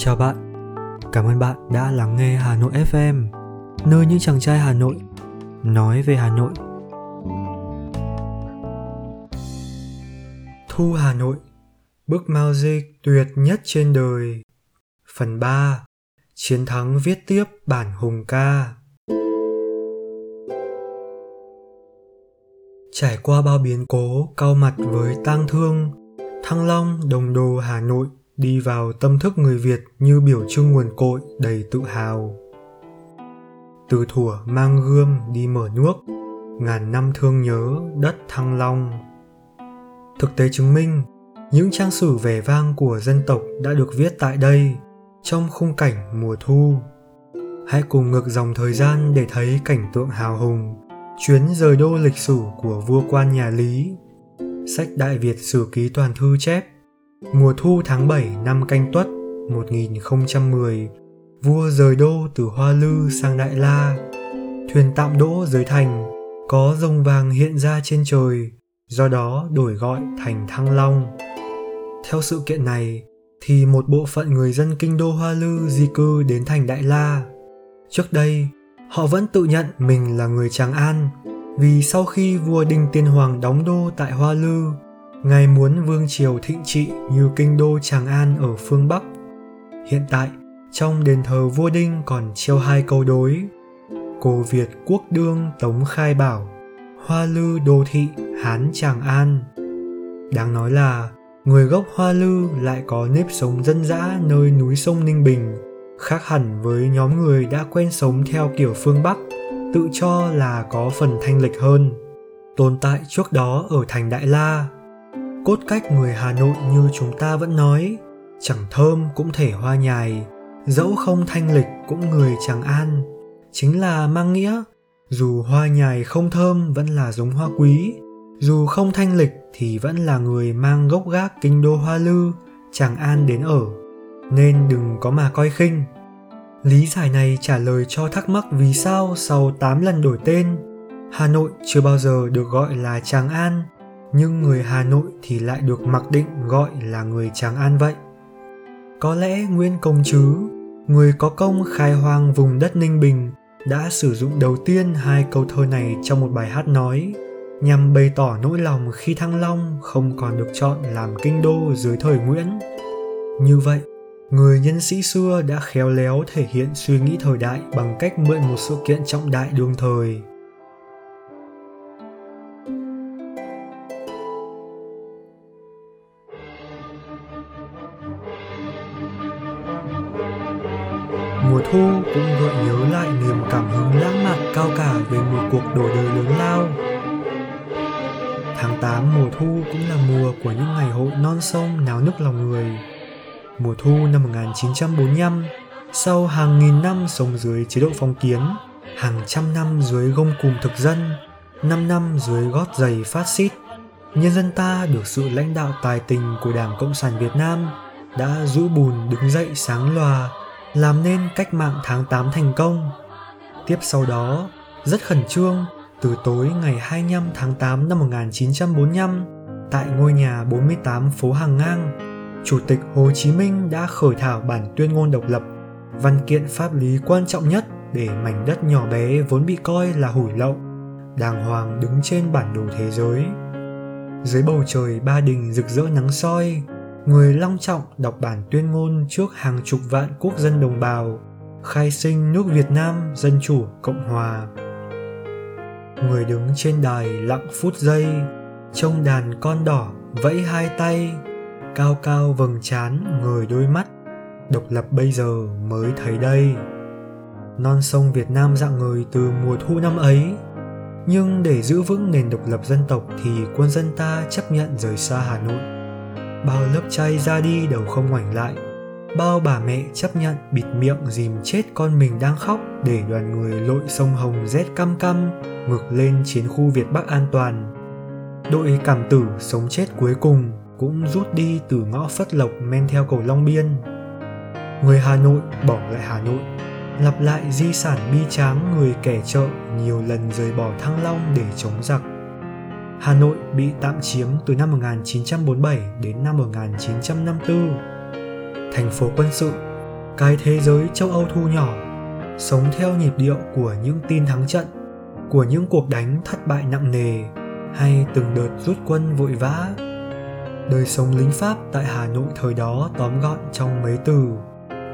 Chào bạn, cảm ơn bạn đã lắng nghe Hà Nội FM, nơi những chàng trai Hà Nội nói về Hà Nội. Thu Hà Nội, bức magic tuyệt nhất trên đời. Phần 3, chiến thắng viết tiếp bản hùng ca. Trải qua bao biến cố cao mặt với tang thương, Thăng Long, Đồng Đô, Hà Nội đi vào tâm thức người Việt như biểu trưng nguồn cội đầy tự hào. Từ thủa mang gươm đi mở nước, ngàn năm thương nhớ đất Thăng Long. Thực tế chứng minh, những trang sử vẻ vang của dân tộc đã được viết tại đây trong khung cảnh mùa thu. Hãy cùng ngược dòng thời gian để thấy cảnh tượng hào hùng, chuyến rời đô lịch sử của vua quan nhà Lý. Sách Đại Việt Sử Ký Toàn Thư chép Mùa thu tháng 7 năm canh tuất 1010, vua rời đô từ Hoa Lư sang Đại La. Thuyền tạm đỗ dưới thành, có rồng vàng hiện ra trên trời, do đó đổi gọi thành Thăng Long. Theo sự kiện này, thì một bộ phận người dân kinh đô Hoa Lư di cư đến thành Đại La. Trước đây, họ vẫn tự nhận mình là người Tràng An, vì sau khi vua Đinh Tiên Hoàng đóng đô tại Hoa Lư, Ngài muốn vương triều thịnh trị như kinh đô Tràng An ở phương Bắc. Hiện tại, trong đền thờ vua Đinh còn treo hai câu đối. Cổ Việt quốc đương Tống Khai Bảo, Hoa Lư đô thị Hán Tràng An. Đáng nói là, người gốc Hoa Lư lại có nếp sống dân dã nơi núi sông Ninh Bình, khác hẳn với nhóm người đã quen sống theo kiểu phương Bắc, tự cho là có phần thanh lịch hơn. Tồn tại trước đó ở thành Đại La, cốt cách người Hà Nội như chúng ta vẫn nói, chẳng thơm cũng thể hoa nhài, dẫu không thanh lịch cũng người chẳng an. Chính là mang nghĩa, dù hoa nhài không thơm vẫn là giống hoa quý, dù không thanh lịch thì vẫn là người mang gốc gác kinh đô hoa lư, chẳng an đến ở, nên đừng có mà coi khinh. Lý giải này trả lời cho thắc mắc vì sao sau 8 lần đổi tên, Hà Nội chưa bao giờ được gọi là Tràng An nhưng người Hà Nội thì lại được mặc định gọi là người Tràng An vậy. Có lẽ Nguyên Công chứ người có công khai hoang vùng đất Ninh Bình, đã sử dụng đầu tiên hai câu thơ này trong một bài hát nói nhằm bày tỏ nỗi lòng khi Thăng Long không còn được chọn làm kinh đô dưới thời Nguyễn. Như vậy, người nhân sĩ xưa đã khéo léo thể hiện suy nghĩ thời đại bằng cách mượn một sự kiện trọng đại đương thời cũng gợi nhớ lại niềm cảm hứng lãng mạn cao cả về một cuộc đổi đời lớn lao. Tháng 8 mùa thu cũng là mùa của những ngày hội non sông náo nức lòng người. Mùa thu năm 1945, sau hàng nghìn năm sống dưới chế độ phong kiến, hàng trăm năm dưới gông cùm thực dân, năm năm dưới gót giày phát xít, nhân dân ta được sự lãnh đạo tài tình của Đảng Cộng sản Việt Nam đã rũ bùn đứng dậy sáng loà làm nên cách mạng tháng 8 thành công. Tiếp sau đó, rất khẩn trương, từ tối ngày 25 tháng 8 năm 1945, tại ngôi nhà 48 phố Hàng Ngang, Chủ tịch Hồ Chí Minh đã khởi thảo bản tuyên ngôn độc lập, văn kiện pháp lý quan trọng nhất để mảnh đất nhỏ bé vốn bị coi là hủi lậu, đàng hoàng đứng trên bản đồ thế giới. Dưới bầu trời ba đình rực rỡ nắng soi, người long trọng đọc bản tuyên ngôn trước hàng chục vạn quốc dân đồng bào, khai sinh nước Việt Nam Dân Chủ Cộng Hòa. Người đứng trên đài lặng phút giây, trông đàn con đỏ vẫy hai tay, cao cao vầng trán người đôi mắt, độc lập bây giờ mới thấy đây. Non sông Việt Nam dạng người từ mùa thu năm ấy, nhưng để giữ vững nền độc lập dân tộc thì quân dân ta chấp nhận rời xa Hà Nội bao lớp trai ra đi đều không ngoảnh lại. Bao bà mẹ chấp nhận bịt miệng dìm chết con mình đang khóc để đoàn người lội sông hồng rét căm căm, ngược lên chiến khu việt bắc an toàn. Đội cảm tử sống chết cuối cùng cũng rút đi từ ngõ phất lộc men theo cầu long biên. Người hà nội bỏ lại hà nội, lặp lại di sản bi tráng người kẻ chợ nhiều lần rời bỏ thăng long để chống giặc. Hà Nội bị tạm chiếm từ năm 1947 đến năm 1954. Thành phố quân sự, cái thế giới châu Âu thu nhỏ, sống theo nhịp điệu của những tin thắng trận, của những cuộc đánh thất bại nặng nề hay từng đợt rút quân vội vã. Đời sống lính Pháp tại Hà Nội thời đó tóm gọn trong mấy từ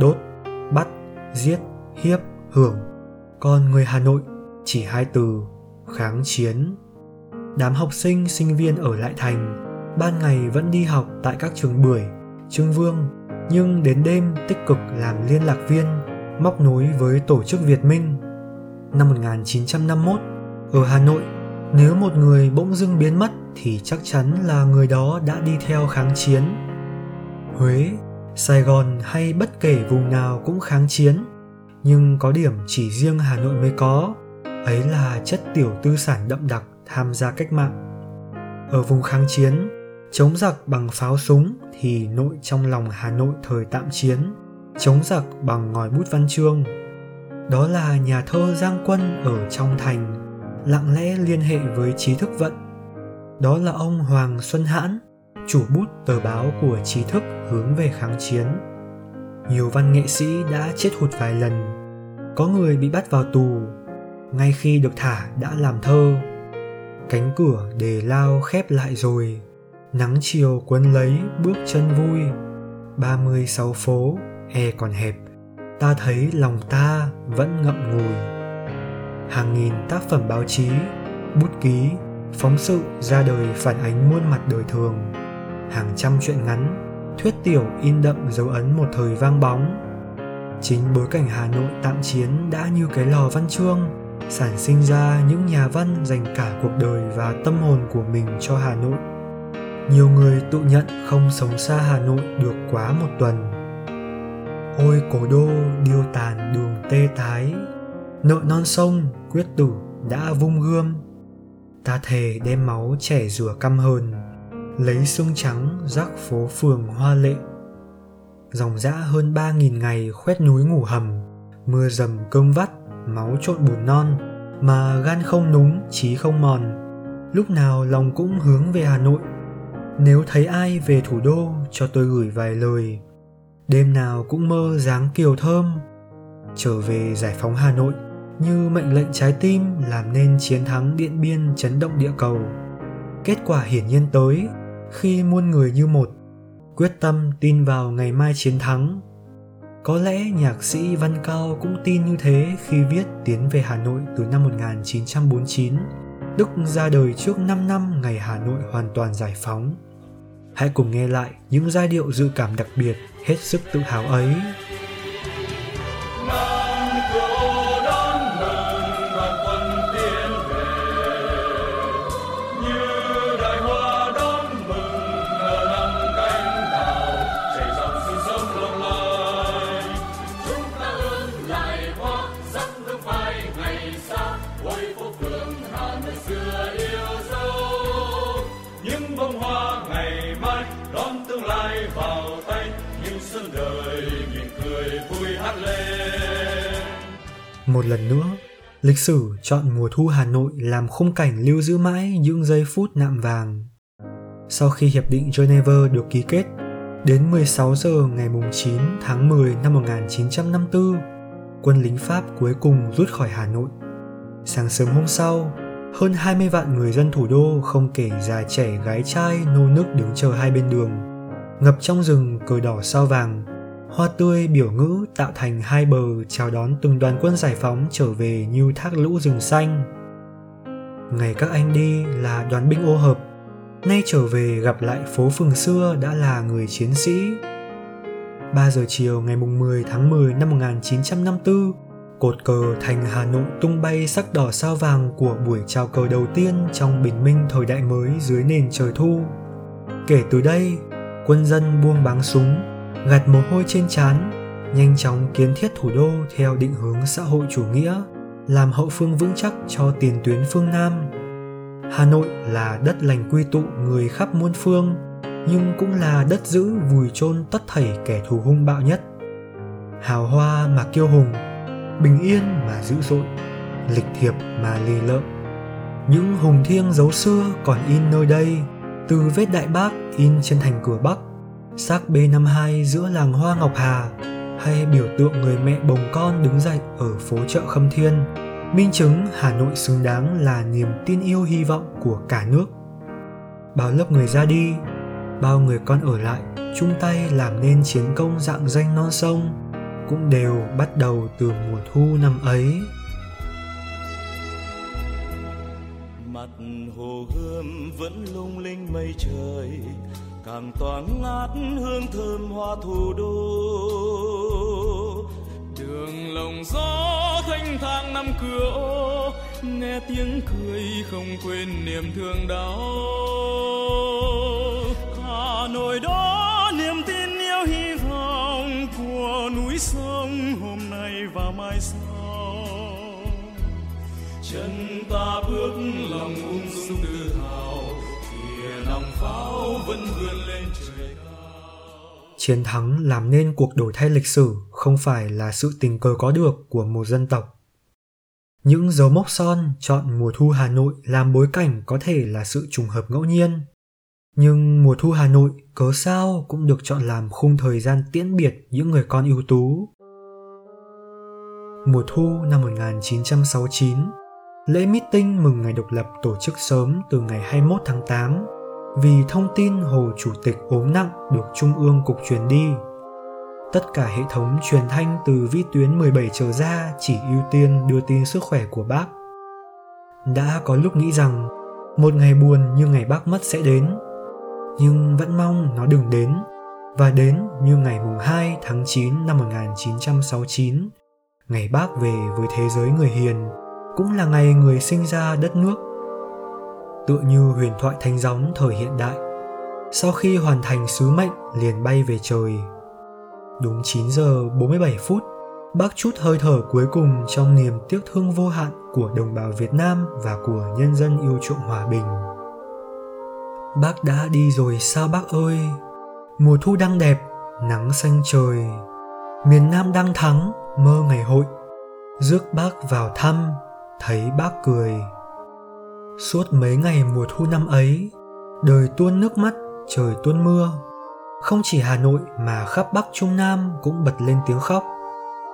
đốt, bắt, giết, hiếp, hưởng. Còn người Hà Nội chỉ hai từ kháng chiến. Đám học sinh, sinh viên ở lại thành, ban ngày vẫn đi học tại các trường bưởi, trương vương, nhưng đến đêm tích cực làm liên lạc viên, móc nối với tổ chức Việt Minh. Năm 1951, ở Hà Nội, nếu một người bỗng dưng biến mất thì chắc chắn là người đó đã đi theo kháng chiến. Huế, Sài Gòn hay bất kể vùng nào cũng kháng chiến, nhưng có điểm chỉ riêng Hà Nội mới có, ấy là chất tiểu tư sản đậm đặc tham gia cách mạng. Ở vùng kháng chiến, chống giặc bằng pháo súng thì nội trong lòng Hà Nội thời tạm chiến, chống giặc bằng ngòi bút văn chương. Đó là nhà thơ Giang Quân ở trong thành, lặng lẽ liên hệ với trí thức vận. Đó là ông Hoàng Xuân Hãn, chủ bút tờ báo của trí thức hướng về kháng chiến. Nhiều văn nghệ sĩ đã chết hụt vài lần, có người bị bắt vào tù, ngay khi được thả đã làm thơ. Cánh cửa đề lao khép lại rồi, nắng chiều quấn lấy bước chân vui. ba mươi sáu phố, e còn hẹp, ta thấy lòng ta vẫn ngậm ngùi. Hàng nghìn tác phẩm báo chí, bút ký, phóng sự ra đời phản ánh muôn mặt đời thường. Hàng trăm truyện ngắn thuyết tiểu in đậm dấu ấn một thời vang bóng. Chính bối cảnh hà nội tạm chiến đã như cái lò văn chương sản sinh ra những nhà văn dành cả cuộc đời và tâm hồn của mình cho hà nội. Nhiều người tự nhận không sống xa hà nội được quá một tuần. Ôi cố đô, điêu tàn đường tê tái. Nợ non sông, quyết tử đã vung gươm. Ta thề đem máu trẻ rửa căm hờn, lấy xương trắng rắc phố phường hoa lệ. Dòng dã hơn ba nghìn ngày khoét núi ngủ hầm, mưa dầm cơm vắt máu trộn bùn non mà gan không núng trí không mòn. Lúc nào lòng cũng hướng về hà nội. Nếu thấy ai về thủ đô, cho tôi gửi vài lời. Đêm nào cũng mơ dáng kiều thơm. Trở về giải phóng hà nội, như mệnh lệnh trái tim, làm nên chiến thắng điện biên chấn động địa cầu. Kết quả hiển nhiên tới, khi muôn người như một, quyết tâm tin vào ngày mai chiến thắng có lẽ nhạc sĩ Văn Cao cũng tin như thế khi viết Tiến về Hà Nội từ năm 1949, Đức ra đời trước 5 năm ngày Hà Nội hoàn toàn giải phóng. Hãy cùng nghe lại những giai điệu dự cảm đặc biệt hết sức tự hào ấy Một lần nữa, lịch sử chọn mùa thu Hà Nội làm khung cảnh lưu giữ mãi những giây phút nạm vàng. Sau khi Hiệp định Geneva được ký kết, đến 16 giờ ngày 9 tháng 10 năm 1954, quân lính Pháp cuối cùng rút khỏi Hà Nội. Sáng sớm hôm sau, hơn 20 vạn người dân thủ đô không kể già trẻ gái trai nô nức đứng chờ hai bên đường. Ngập trong rừng cờ đỏ sao vàng, hoa tươi biểu ngữ tạo thành hai bờ chào đón từng đoàn quân giải phóng trở về như thác lũ rừng xanh. Ngày các anh đi là đoàn binh ô hợp, nay trở về gặp lại phố phường xưa đã là người chiến sĩ. 3 giờ chiều ngày 10 tháng 10 năm 1954, cột cờ thành Hà Nội tung bay sắc đỏ sao vàng của buổi chào cờ đầu tiên trong bình minh thời đại mới dưới nền trời thu. Kể từ đây, quân dân buông báng súng, gạt mồ hôi trên trán, nhanh chóng kiến thiết thủ đô theo định hướng xã hội chủ nghĩa, làm hậu phương vững chắc cho tiền tuyến phương Nam. Hà Nội là đất lành quy tụ người khắp muôn phương, nhưng cũng là đất giữ vùi chôn tất thảy kẻ thù hung bạo nhất. Hào hoa mà kiêu hùng, bình yên mà dữ dội, lịch thiệp mà lì lợm. Những hùng thiêng dấu xưa còn in nơi đây, từ vết đại bác in trên thành cửa Bắc xác B52 giữa làng Hoa Ngọc Hà, hay biểu tượng người mẹ bồng con đứng dậy ở phố chợ Khâm Thiên, minh chứng Hà Nội xứng đáng là niềm tin yêu hy vọng của cả nước. Bao lớp người ra đi, bao người con ở lại chung tay làm nên chiến công dạng danh non sông cũng đều bắt đầu từ mùa thu năm ấy. mặt hồ gươm vẫn lung linh mây trời càng tỏa ngát hương thơm hoa thủ đô. Đường lồng gió thanh thang năm cửa ô, nghe tiếng cười không quên niềm thương đau. Hà nội đó niềm tin yêu hy vọng của núi sông hôm nay và mai sau. Chân ta bước lòng um ung dung vẫn vươn lên trời chiến thắng làm nên cuộc đổi thay lịch sử không phải là sự tình cờ có được của một dân tộc. Những dấu mốc son chọn mùa thu hà nội làm bối cảnh có thể là sự trùng hợp ngẫu nhiên. Nhưng mùa thu hà nội cớ sao cũng được chọn làm khung thời gian tiễn biệt những người con ưu tú. Mùa thu năm 1969 Lễ meeting mừng ngày độc lập tổ chức sớm từ ngày 21 tháng 8 vì thông tin Hồ Chủ tịch ốm nặng được Trung ương Cục truyền đi. Tất cả hệ thống truyền thanh từ vĩ tuyến 17 trở ra chỉ ưu tiên đưa tin sức khỏe của bác. Đã có lúc nghĩ rằng một ngày buồn như ngày bác mất sẽ đến, nhưng vẫn mong nó đừng đến và đến như ngày mùng 2 tháng 9 năm 1969, ngày bác về với thế giới người hiền cũng là ngày người sinh ra đất nước. Tựa như huyền thoại thánh gióng thời hiện đại, sau khi hoàn thành sứ mệnh liền bay về trời. Đúng 9 giờ 47 phút, bác chút hơi thở cuối cùng trong niềm tiếc thương vô hạn của đồng bào Việt Nam và của nhân dân yêu chuộng hòa bình. Bác đã đi rồi sao bác ơi? Mùa thu đang đẹp, nắng xanh trời. Miền Nam đang thắng, mơ ngày hội. Rước bác vào thăm, thấy bác cười suốt mấy ngày mùa thu năm ấy, đời tuôn nước mắt, trời tuôn mưa. Không chỉ hà nội mà khắp bắc trung nam cũng bật lên tiếng khóc.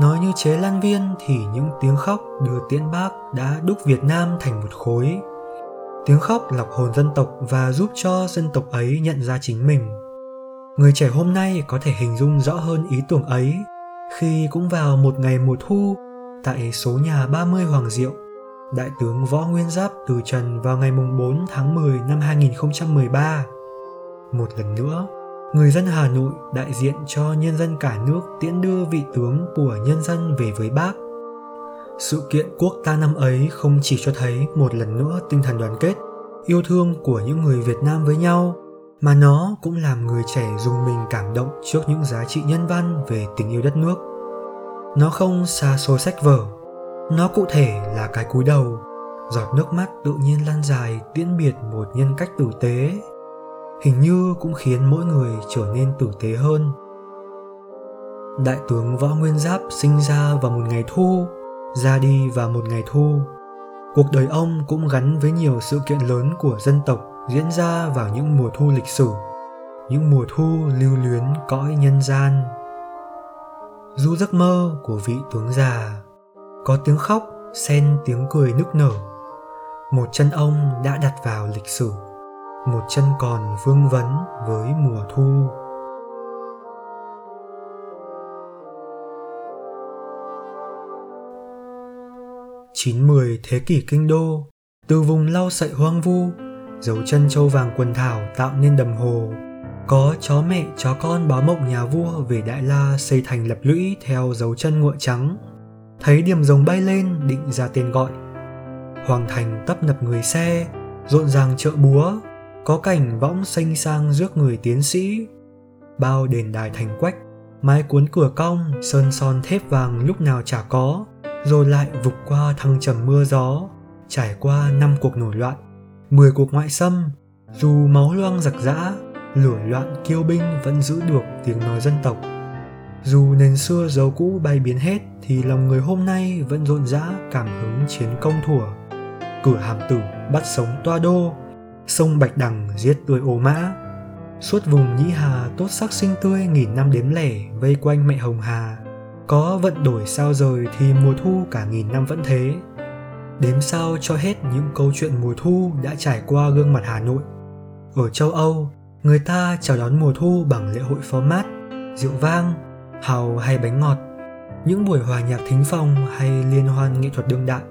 Nói như chế lan viên thì những tiếng khóc đưa tiễn bác đã đúc việt nam thành một khối. Tiếng khóc lọc hồn dân tộc và giúp cho dân tộc ấy nhận ra chính mình. Người trẻ hôm nay có thể hình dung rõ hơn ý tưởng ấy khi cũng vào một ngày mùa thu tại số nhà 30 Hoàng Diệu Đại tướng Võ Nguyên Giáp từ trần vào ngày 4 tháng 10 năm 2013. Một lần nữa, người dân Hà Nội đại diện cho nhân dân cả nước tiễn đưa vị tướng của nhân dân về với bác. Sự kiện quốc ta năm ấy không chỉ cho thấy một lần nữa tinh thần đoàn kết, yêu thương của những người Việt Nam với nhau, mà nó cũng làm người trẻ dùng mình cảm động trước những giá trị nhân văn về tình yêu đất nước. Nó không xa xôi sách vở nó cụ thể là cái cúi đầu, giọt nước mắt tự nhiên lan dài tiễn biệt một nhân cách tử tế. Hình như cũng khiến mỗi người trở nên tử tế hơn. Đại tướng Võ Nguyên Giáp sinh ra vào một ngày thu, ra đi vào một ngày thu. Cuộc đời ông cũng gắn với nhiều sự kiện lớn của dân tộc diễn ra vào những mùa thu lịch sử, những mùa thu lưu luyến cõi nhân gian. Du giấc mơ của vị tướng già có tiếng khóc, xen tiếng cười nức nở. Một chân ông đã đặt vào lịch sử. Một chân còn vương vấn với mùa thu. Chín mười thế kỷ kinh đô, từ vùng lau sậy hoang vu, dấu chân châu vàng quần thảo tạo nên đầm hồ. Có chó mẹ, chó con báo mộng nhà vua về đại la xây thành lập lũy theo dấu chân ngựa trắng thấy điểm rồng bay lên, định ra tên gọi. Hoàng thành tấp nập người xe, rộn ràng chợ búa. Có cảnh võng xanh sang rước người tiến sĩ. Bao đền đài thành quách, mái cuốn cửa cong, sơn son thép vàng lúc nào chả có. Rồi lại vụt qua thăng trầm mưa gió, trải qua năm cuộc nổi loạn. Mười cuộc ngoại xâm, dù máu loang giặc giã, lửa loạn kiêu binh vẫn giữ được tiếng nói dân tộc dù nền xưa dấu cũ bay biến hết thì lòng người hôm nay vẫn rộn rã cảm hứng chiến công thủa. Cửa hàm tử bắt sống toa đô, sông Bạch Đằng giết tươi ô mã. Suốt vùng Nhĩ Hà tốt sắc sinh tươi nghìn năm đếm lẻ vây quanh mẹ Hồng Hà, có vận đổi sao rời thì mùa thu cả nghìn năm vẫn thế đếm sao cho hết những câu chuyện mùa thu đã trải qua gương mặt hà nội ở châu âu người ta chào đón mùa thu bằng lễ hội format mát rượu vang hào hay bánh ngọt, những buổi hòa nhạc thính phòng hay liên hoan nghệ thuật đương đại.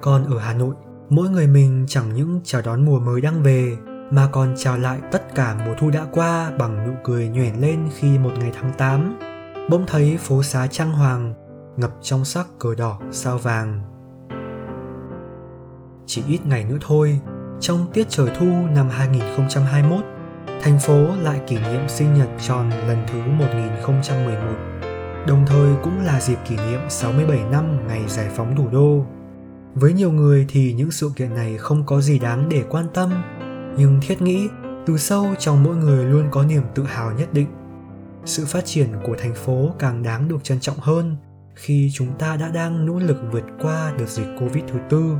Còn ở hà nội, mỗi người mình chẳng những chào đón mùa mới đang về, mà còn chào lại tất cả mùa thu đã qua bằng nụ cười nhoẻn lên khi một ngày tháng 8 bỗng thấy phố xá trang hoàng, ngập trong sắc cờ đỏ sao vàng. Chỉ ít ngày nữa thôi, trong tiết trời thu năm 2021 thành phố lại kỷ niệm sinh nhật tròn lần thứ 1011 đồng thời cũng là dịp kỷ niệm 67 năm ngày giải phóng thủ đô. Với nhiều người thì những sự kiện này không có gì đáng để quan tâm, nhưng thiết nghĩ từ sâu trong mỗi người luôn có niềm tự hào nhất định. Sự phát triển của thành phố càng đáng được trân trọng hơn khi chúng ta đã đang nỗ lực vượt qua đợt dịch Covid thứ tư.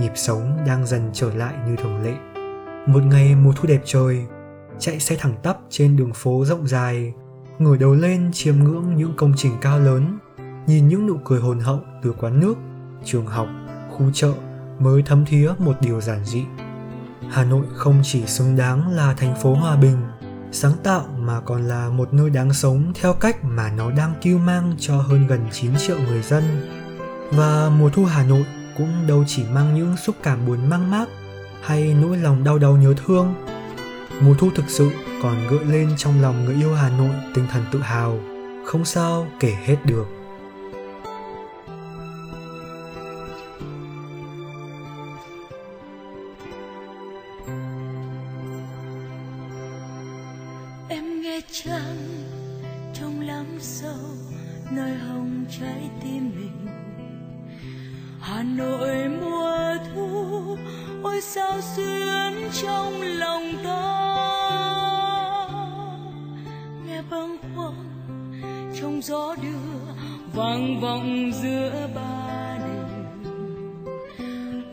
Nhịp sống đang dần trở lại như thường lệ. Một ngày mùa thu đẹp trời, chạy xe thẳng tắp trên đường phố rộng dài, ngửa đầu lên chiêm ngưỡng những công trình cao lớn, nhìn những nụ cười hồn hậu từ quán nước, trường học, khu chợ mới thấm thía một điều giản dị. Hà Nội không chỉ xứng đáng là thành phố hòa bình, sáng tạo mà còn là một nơi đáng sống theo cách mà nó đang kêu mang cho hơn gần 9 triệu người dân. Và mùa thu Hà Nội cũng đâu chỉ mang những xúc cảm buồn mang mát hay nỗi lòng đau đau nhớ thương. Mùa thu thực sự còn gợi lên trong lòng người yêu Hà Nội tinh thần tự hào, không sao kể hết được. Trong gió đưa vang vọng giữa ba đình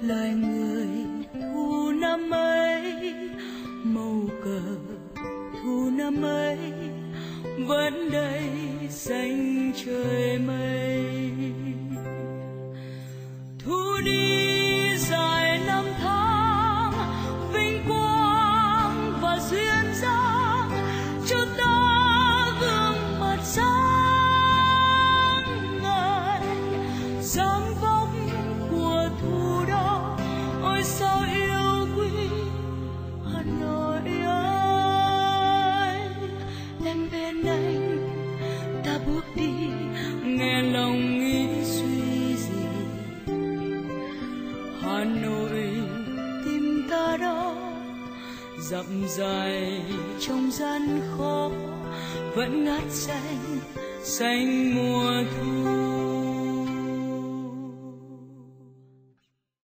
lời người thu năm ấy, màu cờ thu năm ấy, vẫn đây xanh trời mây. Gian khó vẫn